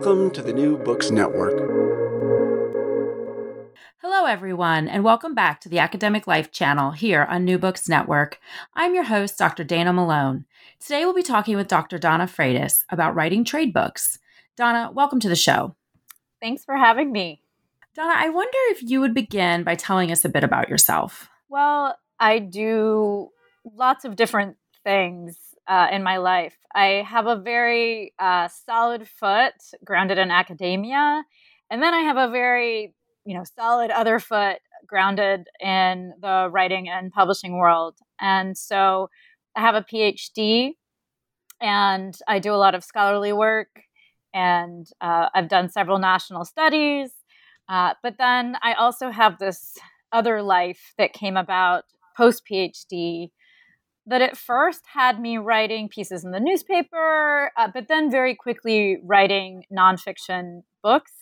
Welcome to the New Books Network. Hello, everyone, and welcome back to the Academic Life channel here on New Books Network. I'm your host, Dr. Dana Malone. Today, we'll be talking with Dr. Donna Freitas about writing trade books. Donna, welcome to the show. Thanks for having me. Donna, I wonder if you would begin by telling us a bit about yourself. Well, I do lots of different things uh, in my life. I have a very uh, solid foot grounded in academia, and then I have a very you know solid other foot grounded in the writing and publishing world. And so I have a PhD, and I do a lot of scholarly work, and uh, I've done several national studies. Uh, but then I also have this other life that came about post PhD that at first had me writing pieces in the newspaper, uh, but then very quickly writing nonfiction books.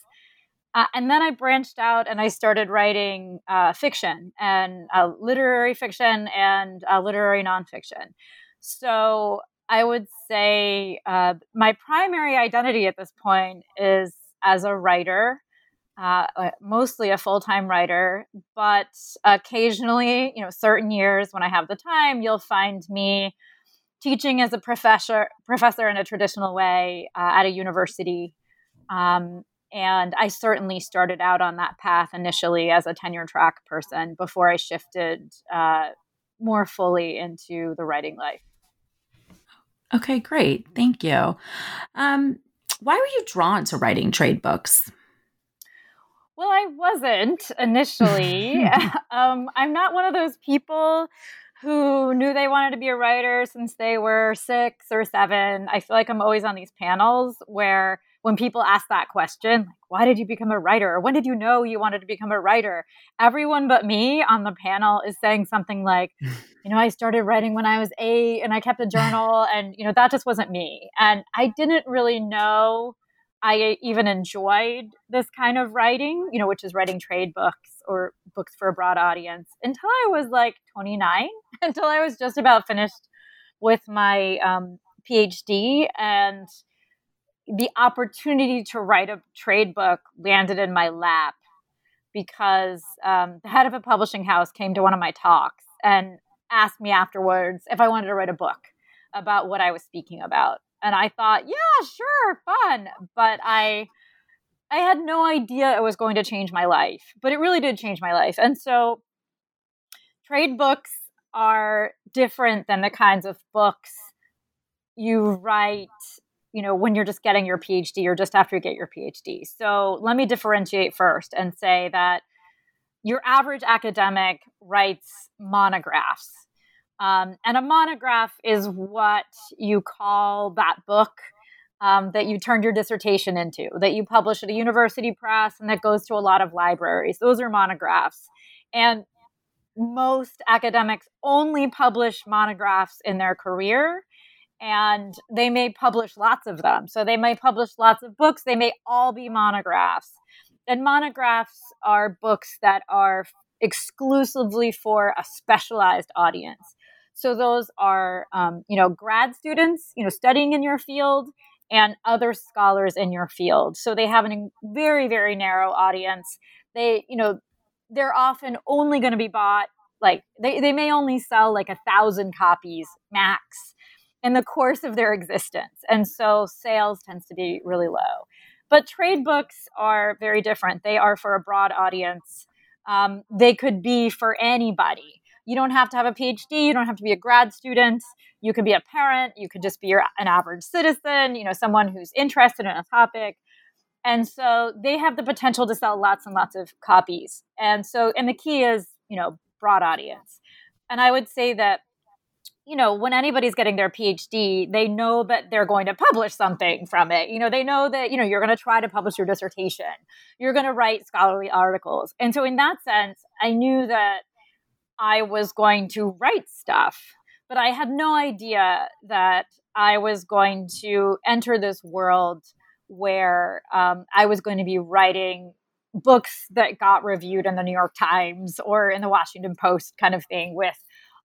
Uh, and then I branched out and I started writing uh, fiction and uh, literary fiction and uh, literary nonfiction. So I would say uh, my primary identity at this point is as a writer uh, mostly a full time writer, but occasionally, you know, certain years when I have the time, you'll find me teaching as a professor professor in a traditional way uh, at a university. Um, and I certainly started out on that path initially as a tenure track person before I shifted uh, more fully into the writing life. Okay, great. Thank you. Um, why were you drawn to writing trade books? Well, I wasn't initially. um, I'm not one of those people who knew they wanted to be a writer since they were six or seven. I feel like I'm always on these panels where when people ask that question, like, why did you become a writer? Or when did you know you wanted to become a writer? Everyone but me on the panel is saying something like, you know, I started writing when I was eight and I kept a journal and, you know, that just wasn't me. And I didn't really know I even enjoyed this kind of writing, you know, which is writing trade books or books for a broad audience until I was like 29, until I was just about finished with my um, PhD. And the opportunity to write a trade book landed in my lap because um, the head of a publishing house came to one of my talks and asked me afterwards if I wanted to write a book about what I was speaking about and I thought, yeah, sure, fun. But I I had no idea it was going to change my life, but it really did change my life. And so trade books are different than the kinds of books you write, you know, when you're just getting your PhD or just after you get your PhD. So let me differentiate first and say that your average academic writes monographs um, and a monograph is what you call that book um, that you turned your dissertation into, that you publish at a university press and that goes to a lot of libraries. Those are monographs. And most academics only publish monographs in their career and they may publish lots of them. So they may publish lots of books, they may all be monographs. And monographs are books that are exclusively for a specialized audience. So those are, um, you know, grad students, you know, studying in your field and other scholars in your field. So they have a very, very narrow audience. They, you know, they're often only going to be bought like they, they may only sell like a thousand copies max in the course of their existence. And so sales tends to be really low. But trade books are very different. They are for a broad audience. Um, they could be for anybody. You don't have to have a PhD. You don't have to be a grad student. You can be a parent. You could just be your, an average citizen, you know, someone who's interested in a topic. And so they have the potential to sell lots and lots of copies. And so, and the key is, you know, broad audience. And I would say that you know, when anybody's getting their PhD, they know that they're going to publish something from it. You know, they know that, you know, you're going to try to publish your dissertation. You're going to write scholarly articles. And so in that sense, I knew that I was going to write stuff, but I had no idea that I was going to enter this world where um, I was going to be writing books that got reviewed in the New York Times or in the Washington Post kind of thing with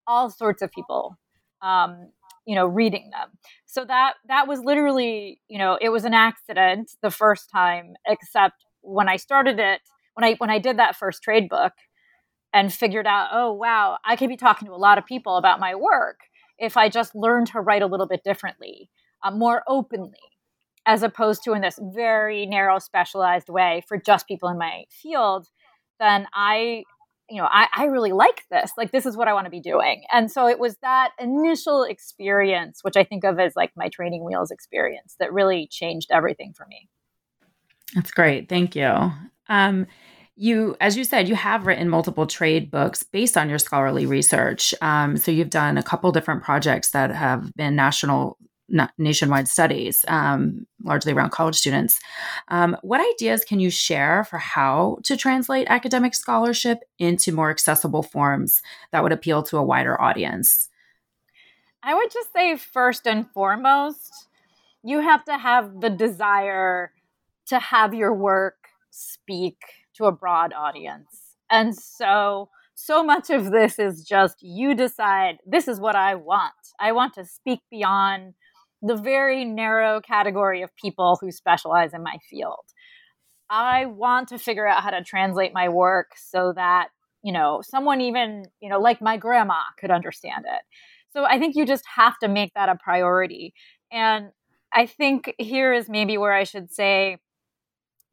all sorts of people um, you know reading them. So that that was literally you know it was an accident the first time except when i started it when i when i did that first trade book and figured out oh wow i could be talking to a lot of people about my work if i just learned to write a little bit differently uh, more openly as opposed to in this very narrow specialized way for just people in my field then i you know, I, I really like this. Like, this is what I want to be doing. And so it was that initial experience, which I think of as like my training wheels experience, that really changed everything for me. That's great. Thank you. Um, you, as you said, you have written multiple trade books based on your scholarly research. Um, so you've done a couple different projects that have been national nationwide studies, um, largely around college students. Um, what ideas can you share for how to translate academic scholarship into more accessible forms that would appeal to a wider audience? I would just say, first and foremost, you have to have the desire to have your work speak to a broad audience. And so, so much of this is just you decide this is what I want. I want to speak beyond the very narrow category of people who specialize in my field. I want to figure out how to translate my work so that, you know, someone even, you know, like my grandma could understand it. So I think you just have to make that a priority. And I think here is maybe where I should say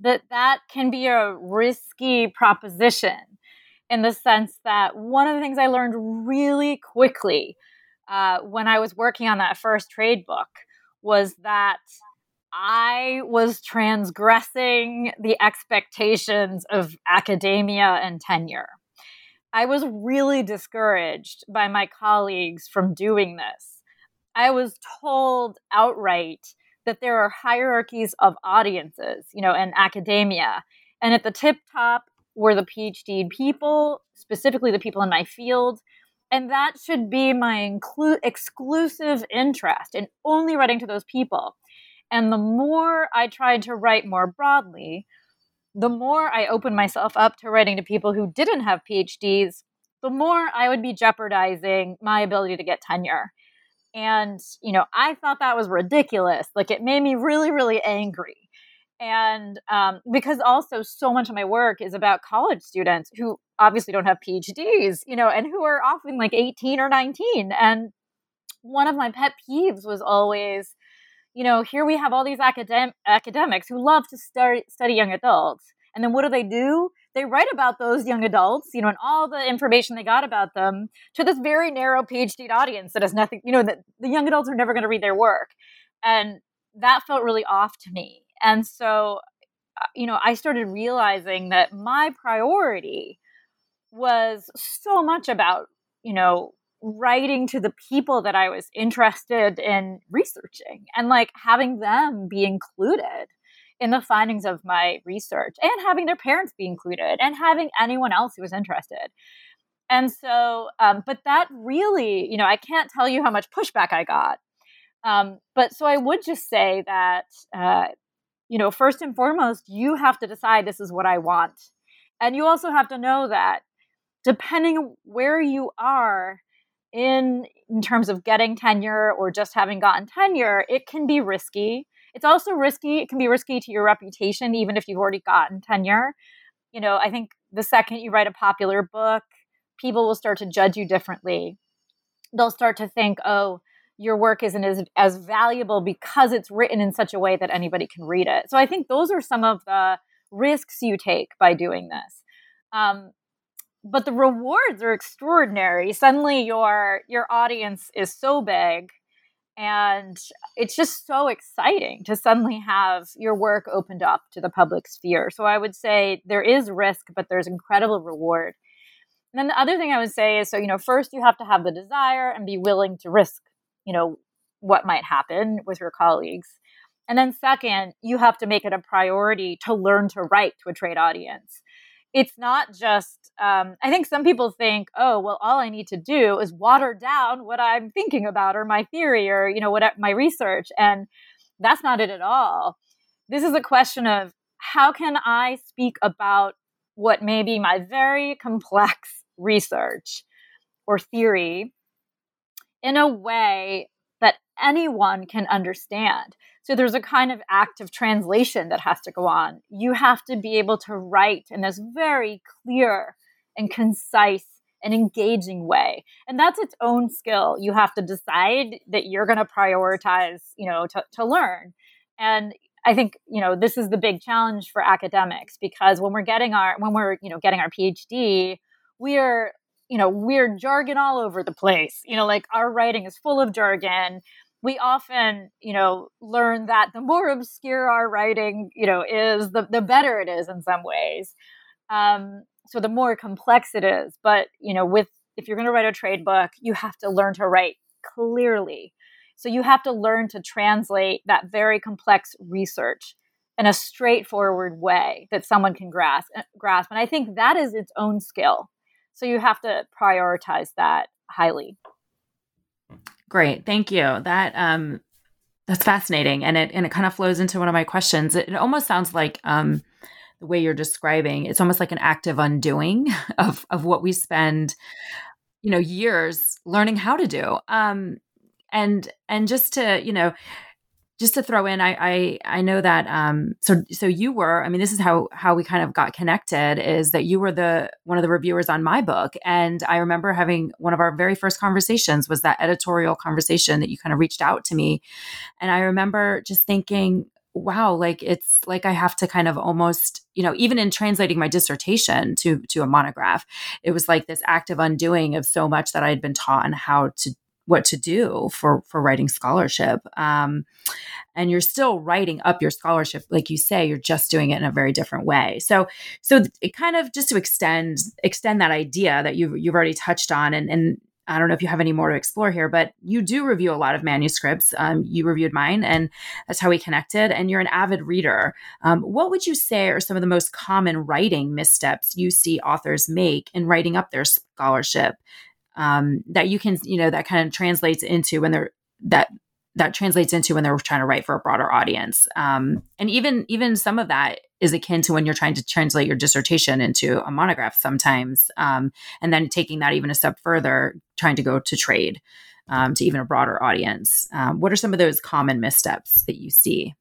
that that can be a risky proposition in the sense that one of the things I learned really quickly uh, when I was working on that first trade book was that I was transgressing the expectations of academia and tenure. I was really discouraged by my colleagues from doing this. I was told outright that there are hierarchies of audiences, you know, in academia. And at the tip top were the PhD people, specifically the people in my field, and that should be my inclu- exclusive interest in only writing to those people. And the more I tried to write more broadly, the more I opened myself up to writing to people who didn't have PhDs, the more I would be jeopardizing my ability to get tenure. And, you know, I thought that was ridiculous. Like it made me really, really angry and um, because also so much of my work is about college students who obviously don't have phds you know and who are often like 18 or 19 and one of my pet peeves was always you know here we have all these academ- academics who love to start, study young adults and then what do they do they write about those young adults you know and all the information they got about them to this very narrow phd audience that has nothing you know that the young adults are never going to read their work. And that felt really off to me. And so, uh, you know, I started realizing that my priority was so much about, you know, writing to the people that I was interested in researching and like having them be included in the findings of my research and having their parents be included and having anyone else who was interested. And so, um, but that really, you know, I can't tell you how much pushback I got. Um, but so I would just say that uh, you know, first and foremost, you have to decide this is what I want. And you also have to know that depending where you are in in terms of getting tenure or just having gotten tenure, it can be risky. It's also risky. It can be risky to your reputation, even if you've already gotten tenure. You know, I think the second you write a popular book, people will start to judge you differently. They'll start to think, oh, your work isn't as, as valuable because it's written in such a way that anybody can read it. So I think those are some of the risks you take by doing this. Um, but the rewards are extraordinary. Suddenly your your audience is so big and it's just so exciting to suddenly have your work opened up to the public sphere. So I would say there is risk, but there's incredible reward. And then the other thing I would say is so, you know, first you have to have the desire and be willing to risk, you know, what might happen with your colleagues. And then second, you have to make it a priority to learn to write to a trade audience. It's not just, um, I think some people think, oh, well, all I need to do is water down what I'm thinking about or my theory or, you know, what my research. And that's not it at all. This is a question of how can I speak about what may be my very complex research or theory in a way anyone can understand. So there's a kind of active translation that has to go on. You have to be able to write in this very clear and concise and engaging way. And that's its own skill. You have to decide that you're going to prioritize, you know, to, to learn. And I think, you know, this is the big challenge for academics because when we're getting our when we're, you know, getting our PhD, we are you know, we're jargon all over the place. You know, like our writing is full of jargon. We often, you know, learn that the more obscure our writing, you know, is, the, the better it is in some ways. Um, so the more complex it is. But, you know, with if you're going to write a trade book, you have to learn to write clearly. So you have to learn to translate that very complex research in a straightforward way that someone can grasp grasp and i think that is its own skill so you have to prioritize that highly. Great. Thank you. That um that's fascinating and it and it kind of flows into one of my questions. It, it almost sounds like um the way you're describing it's almost like an active undoing of of what we spend you know years learning how to do um and and just to you know just to throw in, I I, I know that um, so so you were I mean this is how how we kind of got connected is that you were the one of the reviewers on my book. And I remember having one of our very first conversations was that editorial conversation that you kind of reached out to me. And I remember just thinking wow like it's like I have to kind of almost you know even in translating my dissertation to to a monograph it was like this active undoing of so much that I had been taught and how to what to do for for writing scholarship um, and you're still writing up your scholarship like you say you're just doing it in a very different way so so it kind of just to extend extend that idea that you've you've already touched on and and I don't know if you have any more to explore here, but you do review a lot of manuscripts. Um, you reviewed mine, and that's how we connected. And you're an avid reader. Um, what would you say are some of the most common writing missteps you see authors make in writing up their scholarship? Um, that you can you know that kind of translates into when they're that that translates into when they're trying to write for a broader audience. Um, and even even some of that is akin to when you're trying to translate your dissertation into a monograph sometimes um, and then taking that even a step further trying to go to trade um, to even a broader audience. Um, what are some of those common missteps that you see?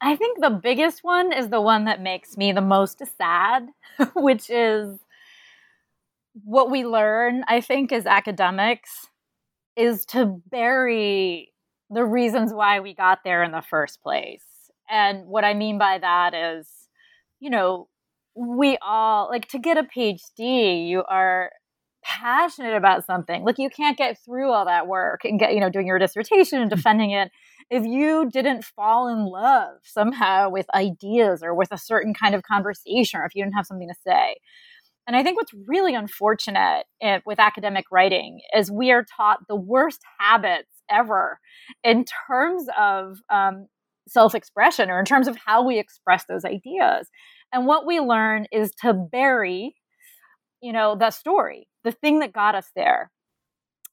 I think the biggest one is the one that makes me the most sad which is what we learn, I think, as academics is to bury the reasons why we got there in the first place. And what I mean by that is, you know, we all like to get a PhD, you are passionate about something. Like you can't get through all that work and get, you know, doing your dissertation and mm. defending it if you didn't fall in love somehow with ideas or with a certain kind of conversation or if you didn't have something to say. And I think what's really unfortunate eh, with academic writing is we are taught the worst habits ever in terms of um, self expression or in terms of how we express those ideas. And what we learn is to bury, you know, the story, the thing that got us there.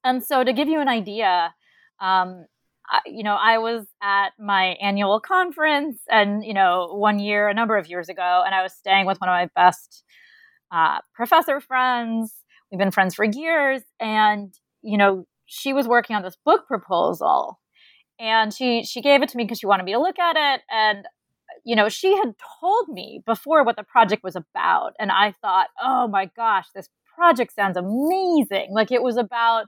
And so, to give you an idea, um, I, you know, I was at my annual conference, and you know, one year, a number of years ago, and I was staying with one of my best uh, professor friends. We've been friends for years. And, you know, she was working on this book proposal and she she gave it to me because she wanted me to look at it and you know she had told me before what the project was about and i thought oh my gosh this project sounds amazing like it was about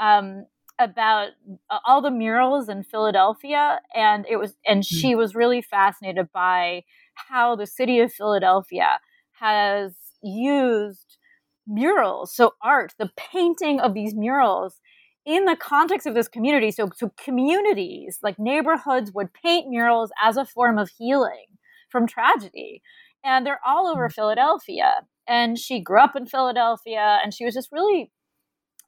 um about all the murals in philadelphia and it was and hmm. she was really fascinated by how the city of philadelphia has used murals, so art, the painting of these murals in the context of this community. So, so communities like neighborhoods would paint murals as a form of healing from tragedy. and they're all over mm. Philadelphia. And she grew up in Philadelphia, and she was just really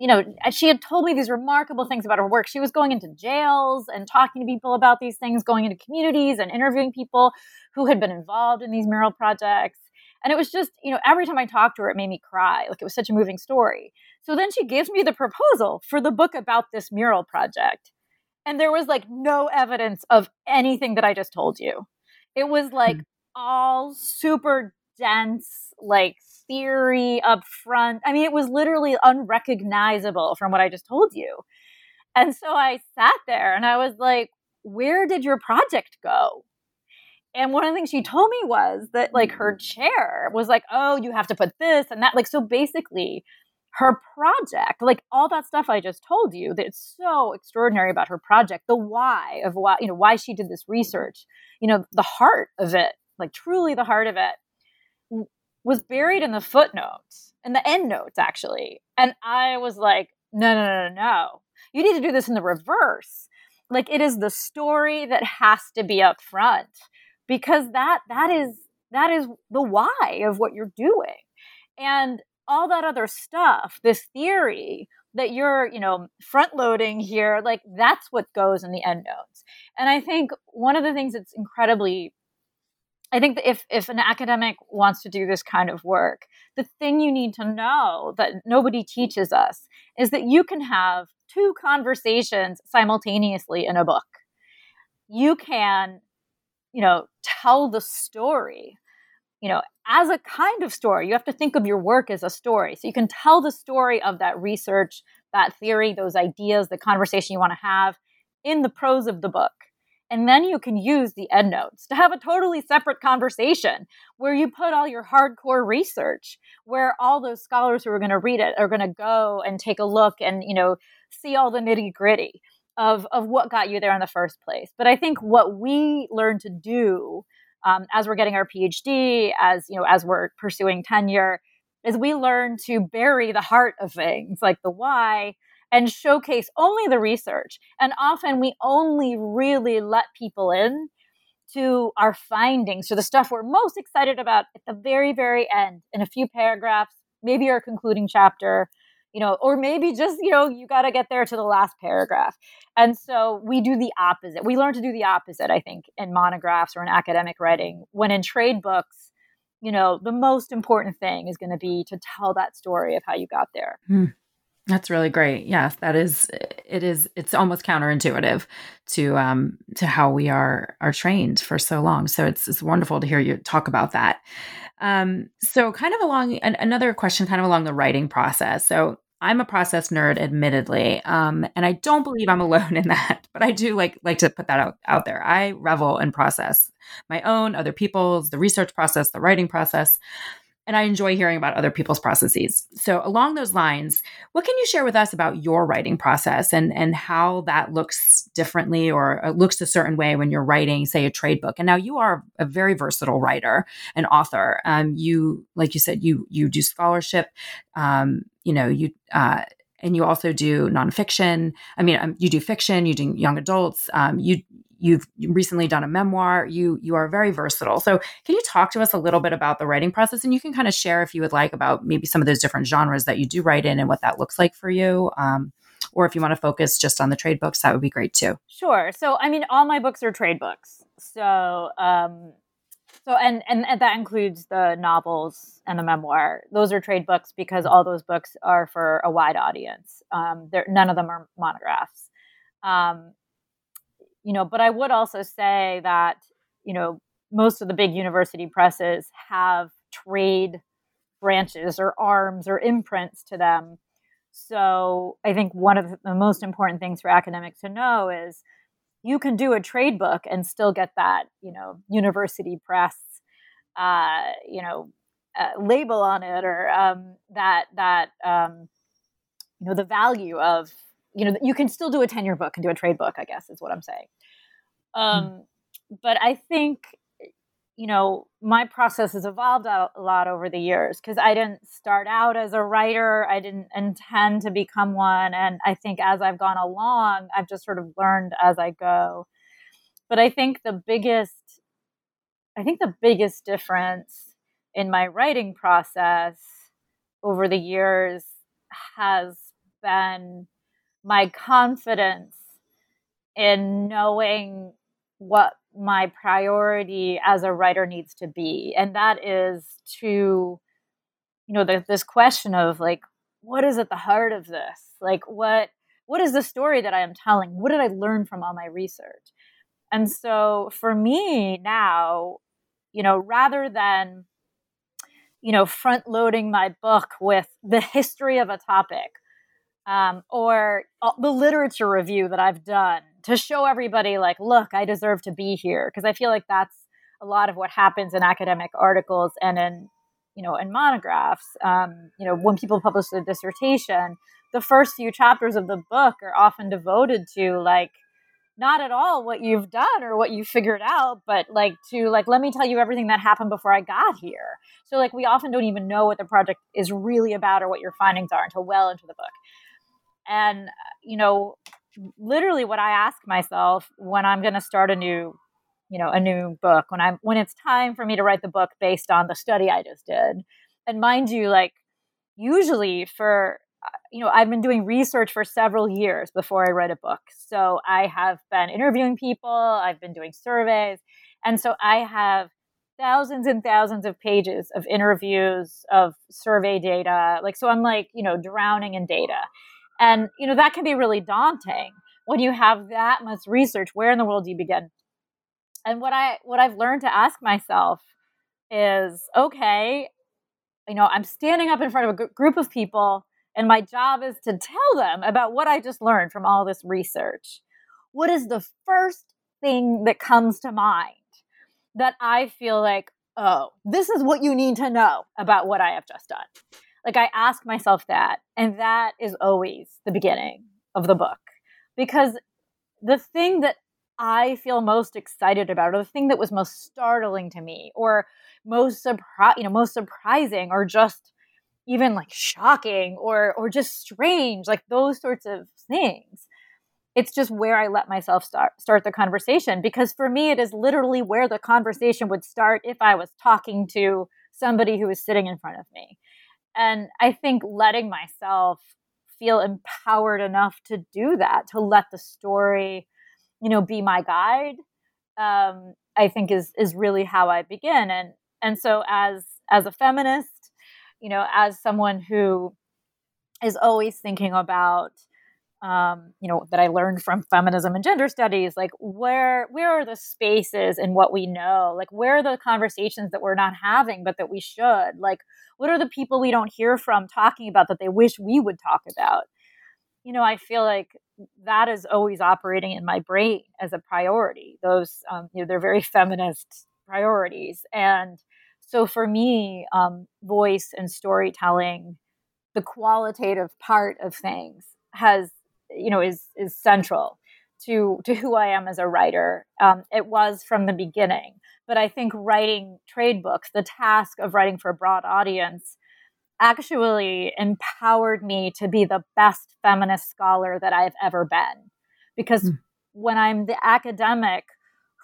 you know, she had told me these remarkable things about her work. She was going into jails and talking to people about these things, going into communities and interviewing people who had been involved in these mural projects. And it was just, you know, every time I talked to her, it made me cry. Like it was such a moving story. So then she gives me the proposal for the book about this mural project. And there was like no evidence of anything that I just told you. It was like mm-hmm. all super dense, like theory up front. I mean, it was literally unrecognizable from what I just told you. And so I sat there and I was like, where did your project go? And one of the things she told me was that like her mm. chair was like, oh, you have to put this and that. Like, so basically, her project, like all that stuff I just told you, that's so extraordinary about her project, the why of why, you know, why she did this research, you know, the heart of it, like truly the heart of it, was buried in the footnotes, in the end notes, actually. And I was like, no, no, no, no. You need to do this in the reverse. Like it is the story that has to be up front because that that is that is the why of what you're doing. And all that other stuff, this theory that you're, you know, front loading here, like that's what goes in the end notes. And I think one of the things that's incredibly I think that if if an academic wants to do this kind of work, the thing you need to know that nobody teaches us is that you can have two conversations simultaneously in a book. You can, you know, tell the story you know, as a kind of story. You have to think of your work as a story. So you can tell the story of that research, that theory, those ideas, the conversation you want to have in the prose of the book. And then you can use the endnotes to have a totally separate conversation where you put all your hardcore research, where all those scholars who are going to read it are going to go and take a look and, you know, see all the nitty gritty of, of what got you there in the first place. But I think what we learn to do um, as we're getting our PhD, as you know, as we're pursuing tenure, is we learn to bury the heart of things, like the why, and showcase only the research. And often we only really let people in to our findings, to the stuff we're most excited about at the very, very end, in a few paragraphs, maybe our concluding chapter, you know, or maybe just, you know, you got to get there to the last paragraph. And so we do the opposite. We learn to do the opposite, I think, in monographs or in academic writing. When in trade books, you know, the most important thing is going to be to tell that story of how you got there. Hmm. That's really great. Yes, that is it is it's almost counterintuitive to um to how we are are trained for so long. So it's it's wonderful to hear you talk about that. Um so kind of along an, another question kind of along the writing process. So I'm a process nerd, admittedly, um, and I don't believe I'm alone in that. But I do like like to put that out out there. I revel in process, my own, other people's, the research process, the writing process, and I enjoy hearing about other people's processes. So, along those lines, what can you share with us about your writing process and and how that looks differently or uh, looks a certain way when you're writing, say, a trade book? And now you are a very versatile writer and author. Um, you, like you said, you you do scholarship. Um, you know, you uh, and you also do nonfiction. I mean, um, you do fiction, you do young adults. Um, you you've recently done a memoir. You you are very versatile. So, can you talk to us a little bit about the writing process, and you can kind of share, if you would like, about maybe some of those different genres that you do write in and what that looks like for you. Um, or if you want to focus just on the trade books, that would be great too. Sure. So, I mean, all my books are trade books. So, um, so and, and and that includes the novels and the memoir. Those are trade books because all those books are for a wide audience. Um, none of them are monographs. Um, you know, but I would also say that you know most of the big university presses have trade branches or arms or imprints to them. So I think one of the most important things for academics to know is you can do a trade book and still get that, you know, university press, uh, you know, uh, label on it or um, that that um, you know the value of you know you can still do a tenure book and do a trade book. I guess is what I'm saying. Hmm. Um, mm. But I think you know, my process has evolved a lot over the years because I didn't start out as a writer. I didn't intend to become one. And I think as I've gone along, I've just sort of learned as I go. But I think the biggest I think the biggest difference in my writing process over the years has been my confidence in knowing what my priority as a writer needs to be. And that is to you know this question of like what is at the heart of this? Like what what is the story that i am telling? What did i learn from all my research? And so for me now you know rather than you know front loading my book with the history of a topic um, or the literature review that i've done to show everybody like look i deserve to be here. Because i feel like that's a lot of what happens in academic articles and in you know in monographs. Um, you know when people publish a dissertation the first few chapters of the book are often devoted to like not at all what you've done or what you figured out but like to like let me tell you everything that happened before i got here. So like we often don't even know what the project is really about or what your findings are until well into the book and you know literally what I ask myself when I'm going to start a new, you know, a new book, when I'm when it's time for me to write the book based on the study I just did. And mind you, like usually for uh, you know, I've been doing research for several years before I write a book. So I have been interviewing people, I've been doing surveys, and so I have thousands and thousands of pages of interviews of survey data. Like so I'm like, you know, drowning in data. And, you know, that can be really daunting when you have that much research. Where in the world do you begin? And what I what I've learned to ask myself is, okay, you know, I'm standing up in front of a group of people and my job is to tell them about what I just learned from all this research. What is the first thing that comes to mind that I feel like, oh, this is what you need to know about what I have just done? Like I ask myself that, and that is always the beginning of the book. Because the thing that I feel most excited about, or the thing that was most startling to me, or most surpri- you know, most surprising, or just even like shocking, or or just strange, like those sorts of things. It's just where I let myself start start the conversation because for me it is literally where the conversation would start if I was talking to somebody who was sitting in front of me. And I think letting myself feel empowered enough to do that, to let the story, you know, be my guide, um, I think is is really how I begin. And and so as as a feminist, you know, as someone who is always thinking about um, you know that I learned from feminism and gender studies. Like where where are the spaces in what we know? Like where are the conversations that we're not having but that we should? Like what are the people we don't hear from talking about that they wish we would talk about? You know, I feel like that is always operating in my brain as a priority. Those um, you know they're very feminist priorities, and so for me, um, voice and storytelling, the qualitative part of things has you know is is central to to who I am as a writer. Um, it was from the beginning, but I think writing trade books, the task of writing for a broad audience, actually empowered me to be the best feminist scholar that I've ever been. Because mm. when I'm the academic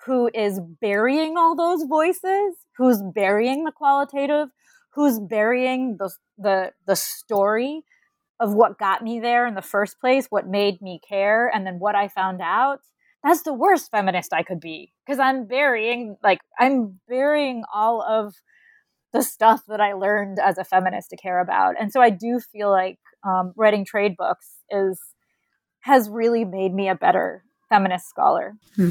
who is burying all those voices, who's burying the qualitative, who's burying the the the story, of what got me there in the first place, what made me care, and then what I found out, that's the worst feminist I could be because I'm burying, like, I'm burying all of the stuff that I learned as a feminist to care about. And so I do feel like um, writing trade books is has really made me a better feminist scholar. Hmm.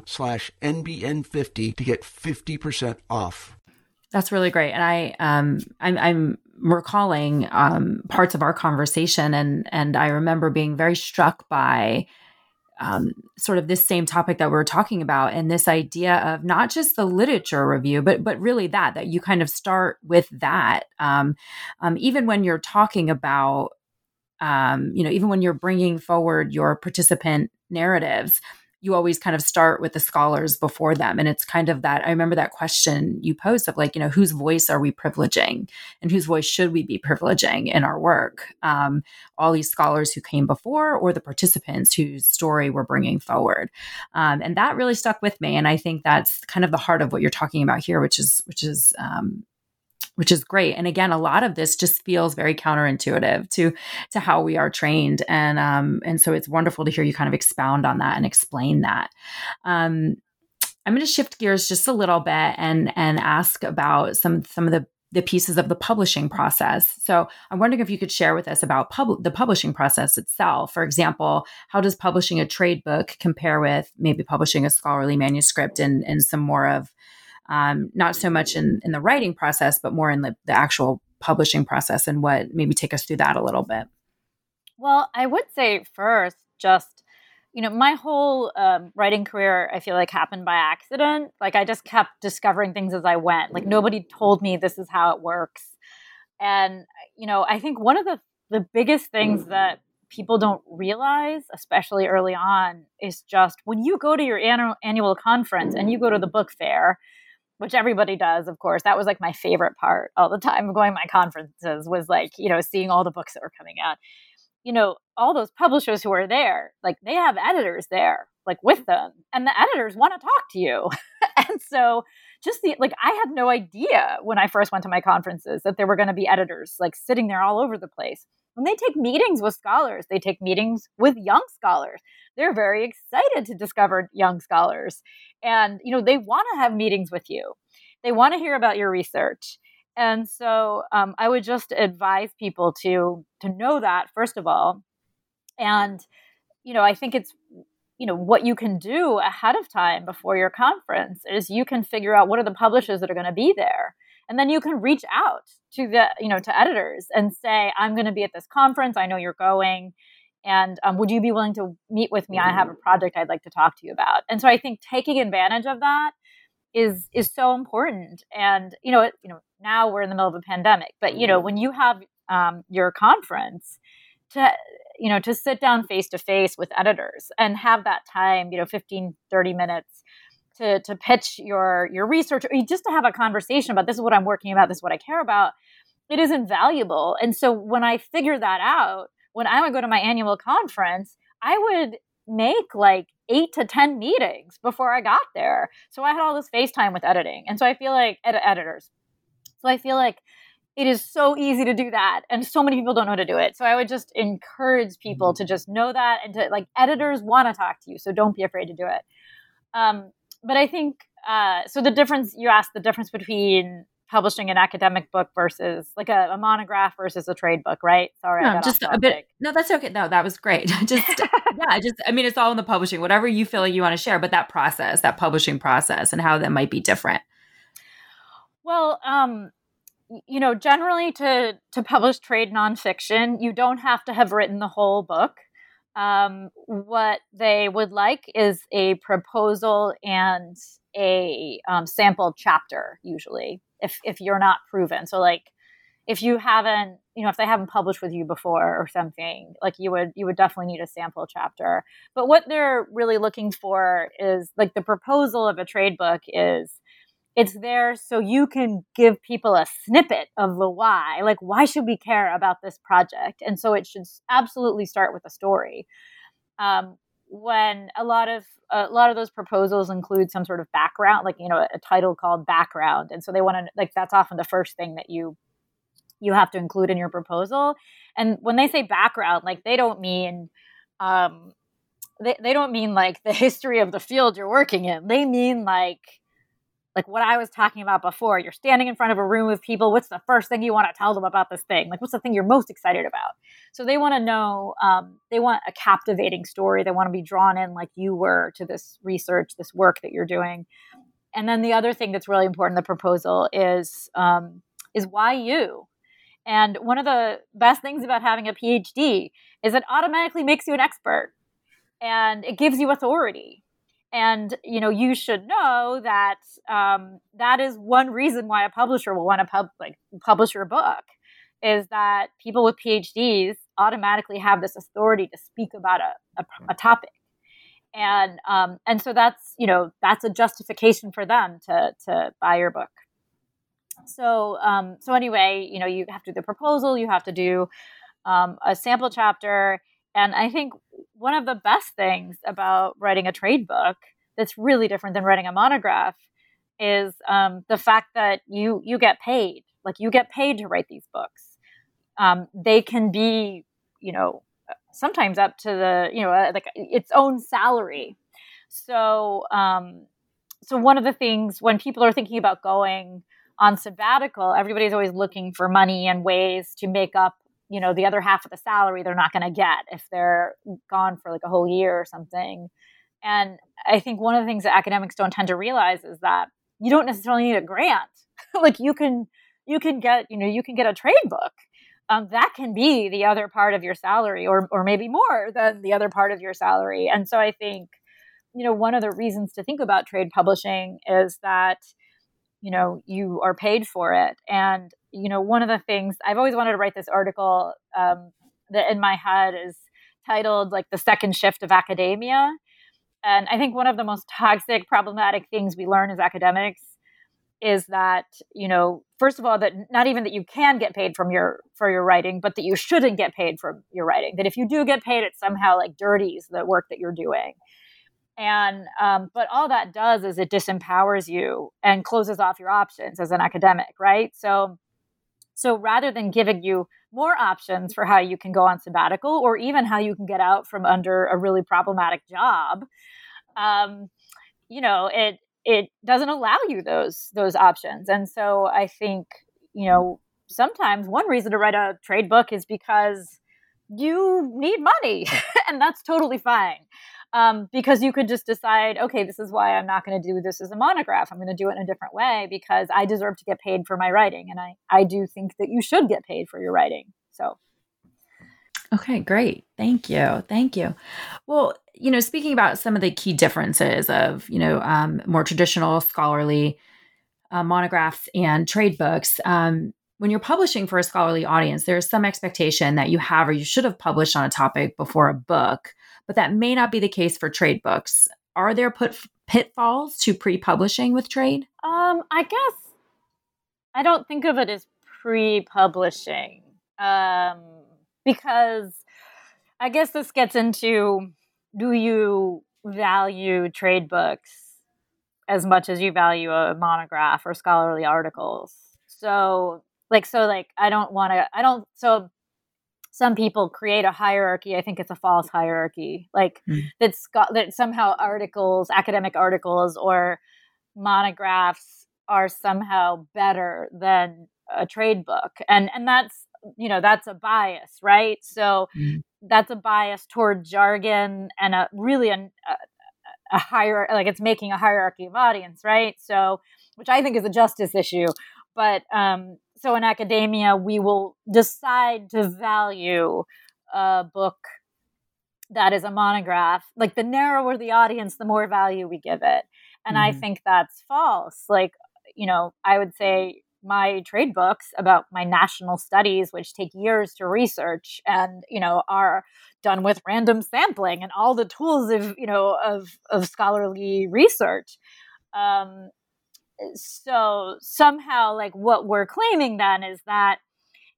slash NBN50 to get 50% off. That's really great. And I, um, I'm, I'm recalling, um, parts of our conversation and, and I remember being very struck by, um, sort of this same topic that we are talking about and this idea of not just the literature review but but really that that you kind of start with that um, um, even when you're talking about um, you know even when you're bringing forward your participant narratives you always kind of start with the scholars before them. And it's kind of that I remember that question you posed of like, you know, whose voice are we privileging and whose voice should we be privileging in our work? Um, all these scholars who came before or the participants whose story we're bringing forward. Um, and that really stuck with me. And I think that's kind of the heart of what you're talking about here, which is, which is, um, which is great. And again, a lot of this just feels very counterintuitive to to how we are trained, and um, and so it's wonderful to hear you kind of expound on that and explain that. Um, I'm going to shift gears just a little bit and and ask about some some of the the pieces of the publishing process. So I'm wondering if you could share with us about pub- the publishing process itself. For example, how does publishing a trade book compare with maybe publishing a scholarly manuscript and, and some more of um, not so much in, in the writing process, but more in the, the actual publishing process and what maybe take us through that a little bit. Well, I would say first, just, you know, my whole um, writing career, I feel like happened by accident. Like I just kept discovering things as I went. Like nobody told me this is how it works. And, you know, I think one of the, the biggest things that people don't realize, especially early on, is just when you go to your annual, annual conference and you go to the book fair, which everybody does, of course. That was like my favorite part all the time of going to my conferences was like, you know, seeing all the books that were coming out. You know, all those publishers who are there, like they have editors there, like with them, and the editors want to talk to you. and so just the like I had no idea when I first went to my conferences that there were going to be editors like sitting there all over the place. When they take meetings with scholars, they take meetings with young scholars. They're very excited to discover young scholars. And you know they want to have meetings with you. They want to hear about your research. And so um, i would just advise people to to know that first of all. And you know i think it's you know what you can do ahead of time before your conference is you can figure out what are the publishers that are going to be there and then you can reach out to the you know to editors and say i'm going to be at this conference. I know you're going. And um, would you be willing to meet with me? I have a project i'd like to talk to you about. And so i think taking advantage of that is is so important. And you know you know now we're in the middle of a pandemic but you know when you have um, your conference to you know to sit down face to face with editors and have that time you know 15 30 minutes to to pitch your your research or just to have a conversation about this is what i'm working about this is what i care about it is invaluable and so when i figure that out when I would go to my annual conference, I would make like eight to 10 meetings before I got there. So I had all this FaceTime with editing. And so I feel like ed- editors. So I feel like it is so easy to do that. And so many people don't know how to do it. So I would just encourage people to just know that and to like editors want to talk to you. So don't be afraid to do it. Um, but I think uh, so the difference you asked the difference between publishing an academic book versus like a, a monograph versus a trade book, right? Sorry, no, just a bit. No, that's okay. No, that was great. just yeah, just I mean, it's all in the publishing. Whatever you feel like you want to share, but that process, that publishing process, and how that might be different. Well, um, you know, generally to to publish trade nonfiction, you don't have to have written the whole book. Um, what they would like is a proposal and a um, sample chapter, usually if if you're not proven. So like if you haven't, you know, if they haven't published with you before or something, like you would you would definitely need a sample chapter. But what they're really looking for is like the proposal of a trade book is it's there so you can give people a snippet of the why. Like why should we care about this project? And so it should absolutely start with a story. Um, when a lot of a lot of those proposals include some sort of background, like you know a title called background, and so they want to like that's often the first thing that you you have to include in your proposal. And when they say background, like they don't mean um, they, they don't mean like the history of the field you're working in. They mean like like what I was talking about before. You're standing in front of a room of people. What's the first thing you want to tell them about this thing? Like, what's the thing you're most excited about? So they want to know. Um, they want a captivating story. They want to be drawn in, like you were, to this research, this work that you're doing. And then the other thing that's really important the proposal is um, is why you. And one of the best things about having a PhD is it automatically makes you an expert and it gives you authority and you know you should know that um, that is one reason why a publisher will want to pub- like publish your book is that people with phds automatically have this authority to speak about a, a, a topic. And um, and so that's you know that's a justification for them to to buy your book. So um, so anyway you know you have to do the proposal you have to do um, a sample chapter and I think one of the best things about writing a trade book that's really different than writing a monograph is um, the fact that you you get paid. Like you get paid to write these books. Um, they can be, you know, sometimes up to the, you know, like its own salary. So, um, so one of the things when people are thinking about going on sabbatical, everybody's always looking for money and ways to make up you know the other half of the salary they're not going to get if they're gone for like a whole year or something. And i think one of the things that academics don't tend to realize is that you don't necessarily need a grant. Like you can you can get you know you can get a trade book. Um, that can be the other part of your salary or or maybe more than the other part of your salary. And so i think you know one of the reasons to think about trade publishing is that you know you are paid for it and you know, one of the things I've always wanted to write this article um, that in my head is titled like the second shift of academia. And I think one of the most toxic, problematic things we learn as academics is that, you know, first of all, that not even that you can get paid from your for your writing, but that you shouldn't get paid from your writing. That if you do get paid, it somehow like dirties the work that you're doing. And um, but all that does is it disempowers you and closes off your options as an academic, right? So so rather than giving you more options for how you can go on sabbatical or even how you can get out from under a really problematic job, um, you know, it it doesn't allow you those those options. And so I think, you know, sometimes one reason to write a trade book is because you need money, and that's totally fine um, because you could just decide, okay, this is why I'm not going to do this as a monograph. I'm going to do it in a different way because I deserve to get paid for my writing, and I I do think that you should get paid for your writing. So. Okay, great. Thank you. Thank you. Well, you know, speaking about some of the key differences of, you know, um, more traditional scholarly uh, monographs and trade books, um, when you're publishing for a scholarly audience, there's some expectation that you have or you should have published on a topic before a book but that may not be the case for trade books. Are there put pitfalls to pre-publishing with trade? Um, I guess I don't think of it as pre-publishing um, because I guess this gets into do you value trade books as much as you value a monograph or scholarly articles? So like so like I don't want to I don't so some people create a hierarchy. I think it's a false hierarchy, like mm. that's got that somehow articles, academic articles, or monographs are somehow better than a trade book, and and that's you know that's a bias, right? So mm. that's a bias toward jargon and a really a, a, a higher like it's making a hierarchy of audience, right? So which I think is a justice issue, but um, so in academia, we will decide to value a book that is a monograph. Like the narrower the audience, the more value we give it. And mm-hmm. I think that's false. Like, you know, I would say my trade books about my national studies, which take years to research and, you know, are done with random sampling and all the tools of, you know, of, of scholarly research. Um, so somehow like what we're claiming then is that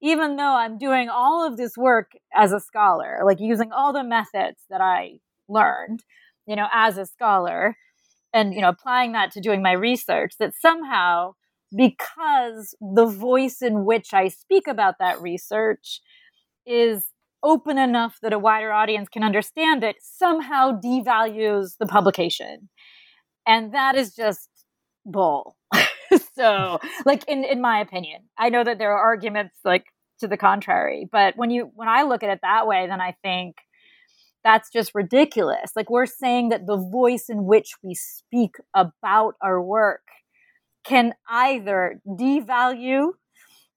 even though i'm doing all of this work as a scholar like using all the methods that i learned, you know, as a scholar and, you know, applying that to doing my research that somehow because the voice in which I speak about that research is open enough that a wider audience can understand it somehow devalues the publication. And that is just bull. so, like in in my opinion, I know that there are arguments like to the contrary, but when you when I look at it that way, then I think that's just ridiculous. Like we're saying that the voice in which we speak about our work can either devalue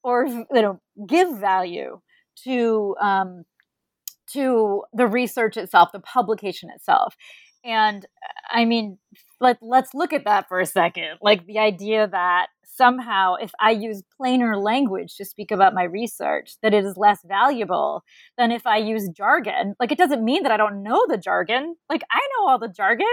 or you know give value to um, to the research itself, the publication itself. And I mean, let, let's look at that for a second. Like the idea that somehow, if I use plainer language to speak about my research, that it is less valuable than if I use jargon. Like it doesn't mean that I don't know the jargon. Like I know all the jargon,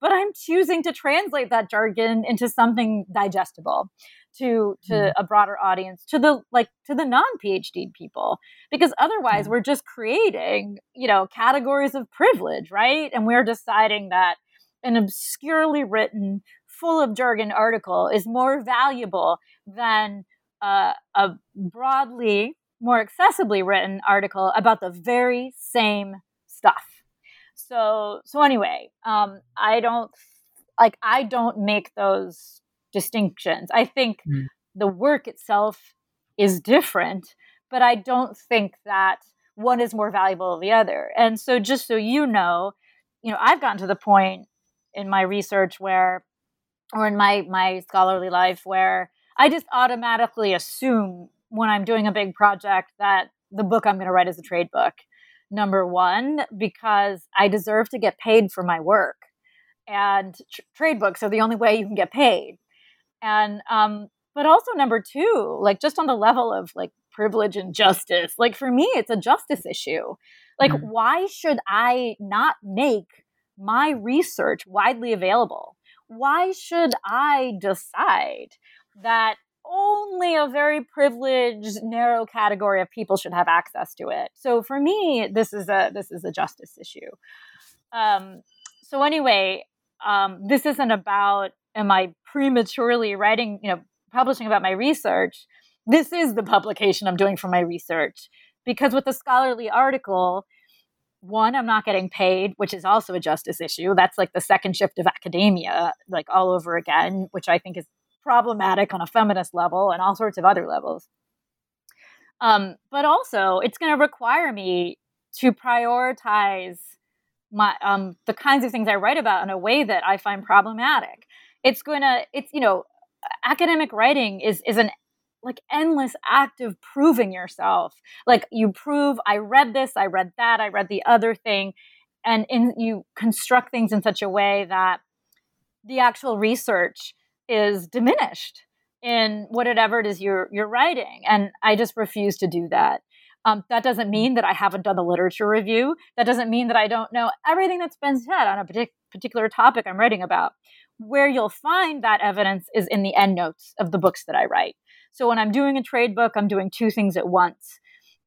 but I'm choosing to translate that jargon into something digestible to to mm. a broader audience to the like to the non phd people because otherwise mm. we're just creating you know categories of privilege right and we're deciding that an obscurely written full of jargon article is more valuable than uh, a broadly more accessibly written article about the very same stuff so so anyway um i don't like i don't make those distinctions. I think mm. the work itself is different, but I don't think that one is more valuable than the other. And so, just so you know, you know, I've gotten to the point in my research where, or in my my scholarly life, where I just automatically assume when I'm doing a big project that the book I'm going to write is a trade book. Number one, because I deserve to get paid for my work and tr- trade books are the only way you can get paid and um but also number two like just on the level of like privilege and justice like for me it's a justice issue. Like mm-hmm. why should i not make my research widely available? Why should i decide that only a very privileged narrow category of people should have access to it? So for me this is a this is a justice issue. Um so anyway um this isn't about am I prematurely writing, you know, publishing about my research? This is the publication I'm doing for my research. Because with the scholarly article, one, I'm not getting paid, which is also a justice issue. That's like the second shift of academia, like all over again, which I think is problematic on a feminist level and all sorts of other levels. Um, but also, it's going to require me to prioritize my um, the kinds of things I write about in a way that I find problematic it's going to it's you know academic writing is is an like endless act of proving yourself. Like you prove i read this i read that i read the other thing and in, you construct things in such a way that the actual research is diminished in whatever it is you're you're writing and i just refuse to do that. Um, that doesn't mean that i haven't done the literature review. That doesn't mean that i don't know everything that's been said on a partic- particular topic i'm writing about where you'll find that evidence is in the endnotes of the books that I write. So when I'm doing a trade book, I'm doing two things at once.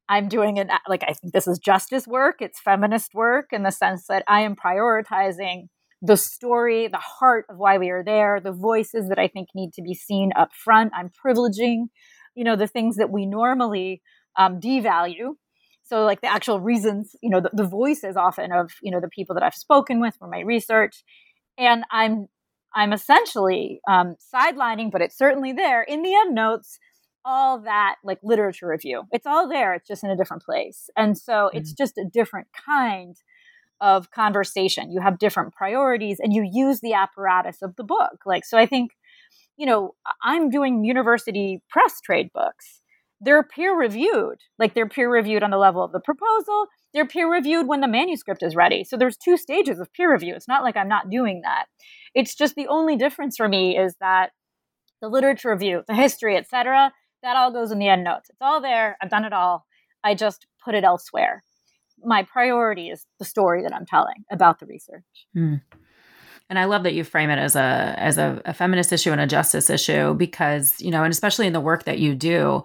I'm doing it like I think this is justice work, it's feminist work in the sense that I am prioritizing the story, the heart of why we are there, the voices that I think need to be seen up front. I'm privileging, you know, the things that we normally um, devalue. So, like the actual reasons, you know, the, the voices often of, you know, the people that I've spoken with for my research. And I'm I'm essentially um, sidelining, but it's certainly there in the end notes, all that like literature review. It's all there, it's just in a different place. And so mm-hmm. it's just a different kind of conversation. You have different priorities and you use the apparatus of the book. Like, so I think, you know, I'm doing university press trade books. They're peer reviewed, like they're peer reviewed on the level of the proposal. They're peer reviewed when the manuscript is ready. So there's two stages of peer review. It's not like I'm not doing that. It's just the only difference for me is that the literature review, the history, etc., that all goes in the end notes. It's all there. I've done it all. I just put it elsewhere. My priority is the story that I'm telling about the research. Hmm. And I love that you frame it as a as a, a, feminist issue and a justice issue because you know, and especially in the work that you do,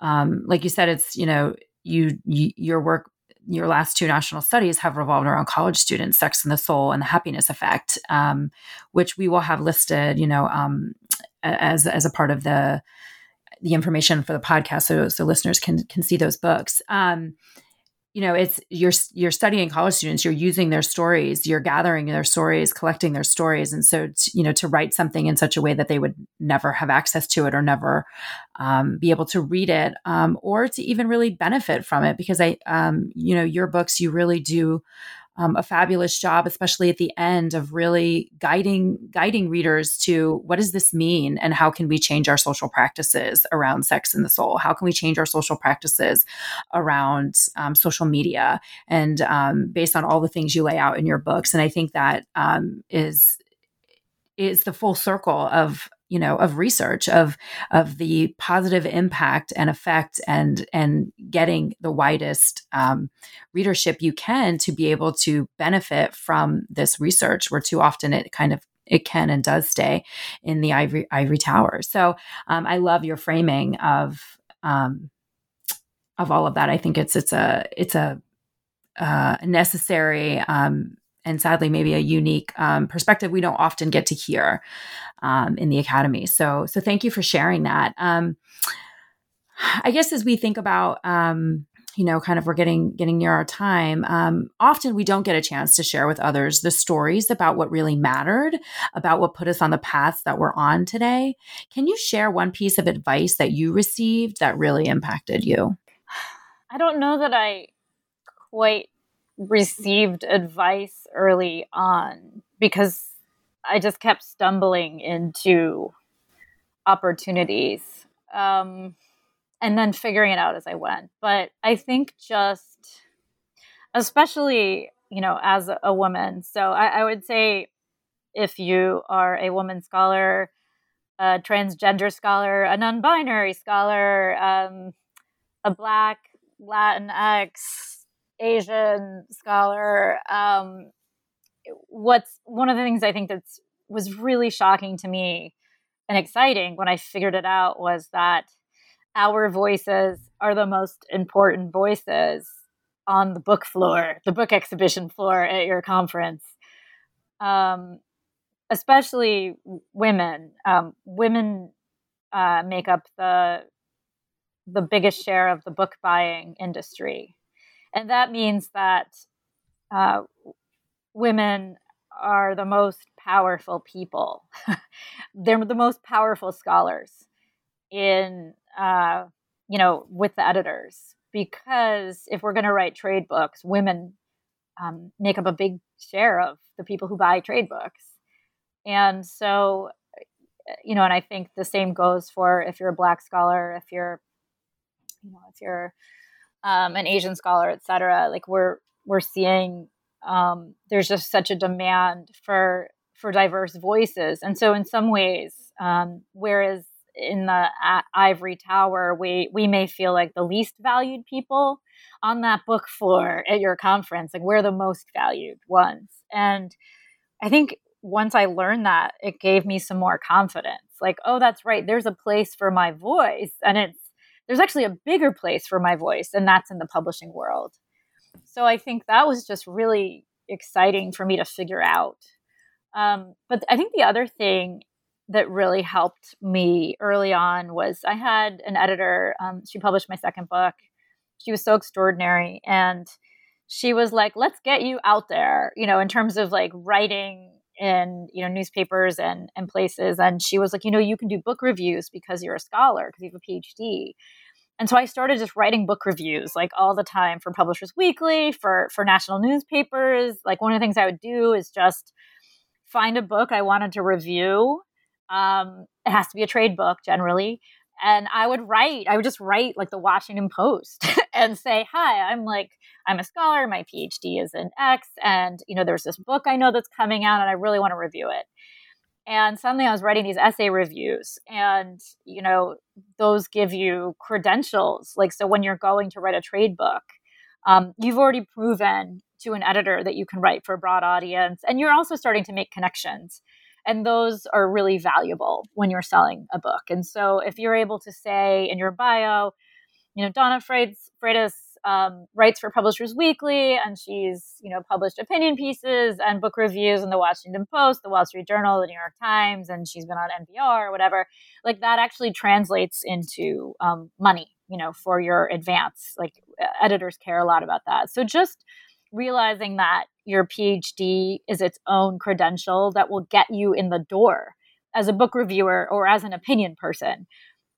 um, like you said, it's you know, you, you your work your last two national studies have revolved around college students, sex and the soul, and the happiness effect, um, which we will have listed, you know, um, as as a part of the the information for the podcast, so so listeners can can see those books. Um, you know it's you're you're studying college students you're using their stories you're gathering their stories collecting their stories and so to, you know to write something in such a way that they would never have access to it or never um, be able to read it um, or to even really benefit from it because i um, you know your books you really do um, a fabulous job, especially at the end, of really guiding guiding readers to what does this mean and how can we change our social practices around sex and the soul? How can we change our social practices around um, social media and um, based on all the things you lay out in your books? And I think that um, is is the full circle of you know of research of of the positive impact and effect and and getting the widest um, readership you can to be able to benefit from this research where too often it kind of it can and does stay in the ivory ivory tower. So um, i love your framing of um, of all of that. I think it's it's a it's a uh, necessary um, and sadly maybe a unique um, perspective we don't often get to hear um, in the academy. So so thank you for sharing that. Um, i guess as we think about um, you know kind of we're getting getting near our time um, often we don't get a chance to share with others the stories about what really mattered about what put us on the paths that we're on today. Can you share one piece of advice that you received that really impacted you? I don't know that i quite received advice early on because I just kept stumbling into opportunities um, and then figuring it out as I went. But I think just, especially, you know, as a woman, so I, I would say if you are a woman scholar, a transgender scholar, a non binary scholar, um, a Black, Latinx, Asian scholar. Um, what's one of the things I think that's was really shocking to me and exciting when I figured it out was that our voices are the most important voices on the book floor, the book exhibition floor at your conference. Um, especially women. Um, women uh, make up the the biggest share of the book buying industry and that means that uh, women are the most powerful people. They're the most powerful scholars in, uh, you know, with the editors. Because if we're going to write trade books, women um, make up a big share of the people who buy trade books. And so, you know, and I think the same goes for if you're a black scholar, if you're, you know, if you're um, an Asian scholar, et cetera, like we're we're seeing um, there's just such a demand for for diverse voices, and so in some ways, um, whereas in the ivory tower, we we may feel like the least valued people on that book floor at your conference, like we're the most valued ones, and I think once I learned that, it gave me some more confidence. Like, oh, that's right. There's a place for my voice, and it's there's actually a bigger place for my voice, and that's in the publishing world. So I think that was just really exciting for me to figure out. Um, but I think the other thing that really helped me early on was I had an editor. Um, she published my second book. She was so extraordinary, and she was like, "Let's get you out there," you know, in terms of like writing in you know newspapers and and places and she was like you know you can do book reviews because you're a scholar because you have a phd and so i started just writing book reviews like all the time for publishers weekly for for national newspapers. Like one of the things i would do is just find a book i wanted to review. Um, it has to be a trade book generally. And I would write, I would just write like the Washington Post and say, Hi, I'm like, I'm a scholar, my PhD is in X, and you know, there's this book I know that's coming out and I really want to review it. And suddenly I was writing these essay reviews, and you know, those give you credentials. Like, so when you're going to write a trade book, um, you've already proven to an editor that you can write for a broad audience, and you're also starting to make connections and those are really valuable when you're selling a book. And so if you're able to say in your bio, you know, Donna Freitas, um, writes for Publishers Weekly, and she's you know published opinion pieces and book reviews in the Washington Post, the Wall Street Journal, the New York Times, and she's been on NPR or whatever. Like that actually translates into um, money, you know, for your advance. Like editors care a lot about that. So just realizing that your PhD is its own credential that will get you in the door as a book reviewer or as an opinion person,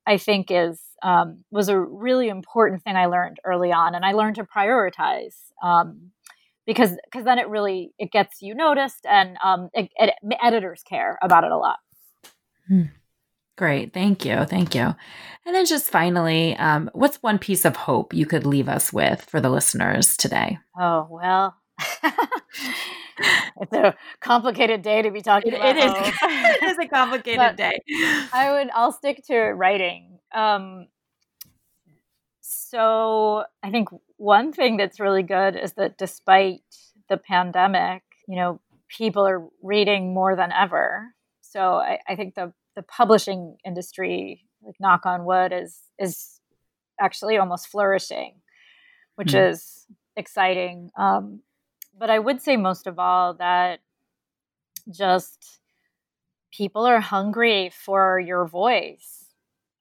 I think is um, was a really important thing I learned early on, and I learned to prioritize um, because because then it really it gets you noticed, and um, it, it, editors care about it a lot. Hmm. Great, thank you, thank you. And then just finally, um, what's one piece of hope you could leave us with for the listeners today? Oh well. it's a complicated day to be talking it, about. It is. it is a complicated day. I would. I'll stick to writing. Um, so I think one thing that's really good is that despite the pandemic, you know, people are reading more than ever. So I, I think the the publishing industry, like knock on wood, is is actually almost flourishing, which mm. is exciting. Um, but I would say most of all that just people are hungry for your voice.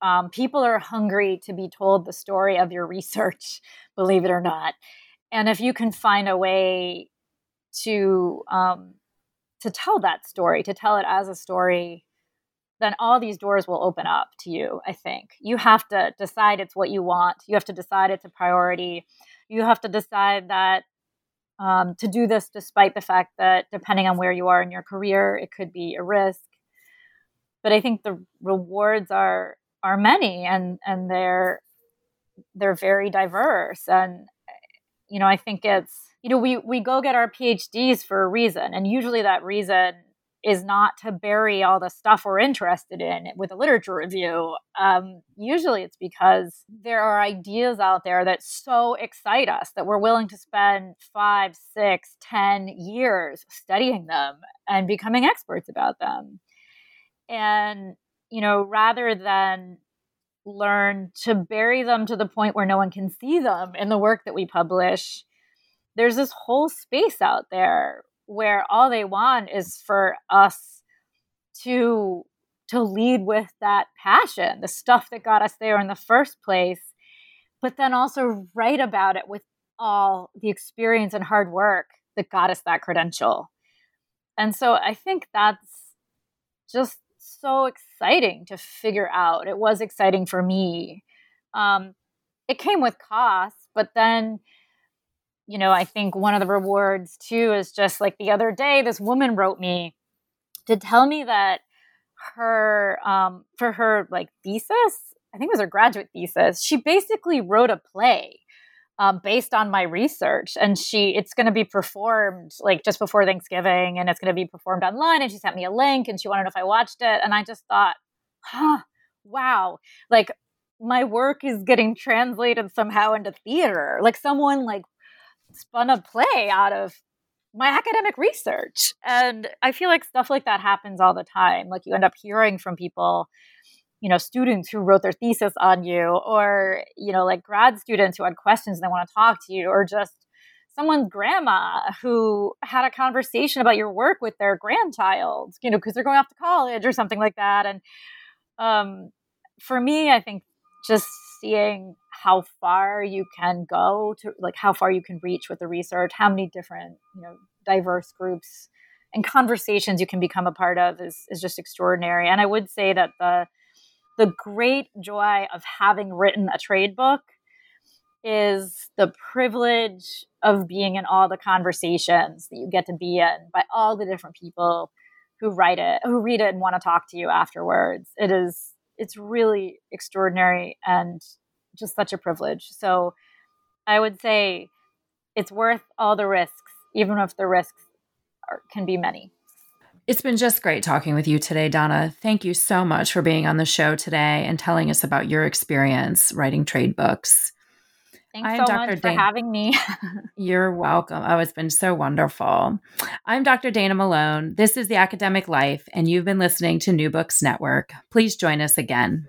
Um, people are hungry to be told the story of your research, believe it or not. And if you can find a way to um, to tell that story, to tell it as a story, then all these doors will open up to you. I think you have to decide it's what you want. You have to decide it's a priority. You have to decide that um, to do this despite the fact that depending on where you are in your career it could be a risk. But i think the rewards are are many and and they're they're very diverse. And you know i think it's you know we we go get our phds for a reason. And usually that reason is not to bury all the stuff we're interested in with a literature review. Um, usually it's because there are ideas out there that so excite us that we're willing to spend five, six, ten years studying them and becoming experts about them. And, you know, rather than learn to bury them to the point where no one can see them in the work that we publish, there's this whole space out there where all they want is for us to to lead with that passion, the stuff that got us there in the first place, but then also write about it with all the experience and hard work that got us that credential. And so I think that's just so exciting to figure out. It was exciting for me. Um, it came with costs, but then you know, I think one of the rewards too is just like the other day, this woman wrote me to tell me that her, um, for her like thesis, I think it was her graduate thesis, she basically wrote a play um, based on my research. And she it's going to be performed like just before thanksgiving and it's going to be performed online and she sent me a link and she wanted to know if i watched it. And i just thought huh wow. Like my work is getting translated somehow into theater. Like someone like spun a play out of my academic research. And I feel like stuff like that happens all the time. Like you end up hearing from people, you know, students who wrote their thesis on you, or, you know, like grad students who had questions and they want to talk to you, or just someone's grandma who had a conversation about your work with their grandchild, you know, because they're going off to college or something like that. And um, for me, I think just seeing how far you can go to like how far you can reach with the research how many different you know diverse groups and conversations you can become a part of is, is just extraordinary. And i would say that the the great joy of having written a trade book is the privilege of being in all the conversations that you get to be in by all the different people who write it who read it and want to talk to you afterwards. It is it's really extraordinary and just such a privilege. So I would say it's worth all the risks, even if the risks are, can be many. It's been just great talking with you today, Donna. Thank you so much for being on the show today and telling us about your experience writing trade books. Thanks I'm so Dr. much for having me. You're welcome. Oh, it's been so wonderful. I'm Dr. Dana Malone. This is The Academic Life, and you've been listening to New Books Network. Please join us again.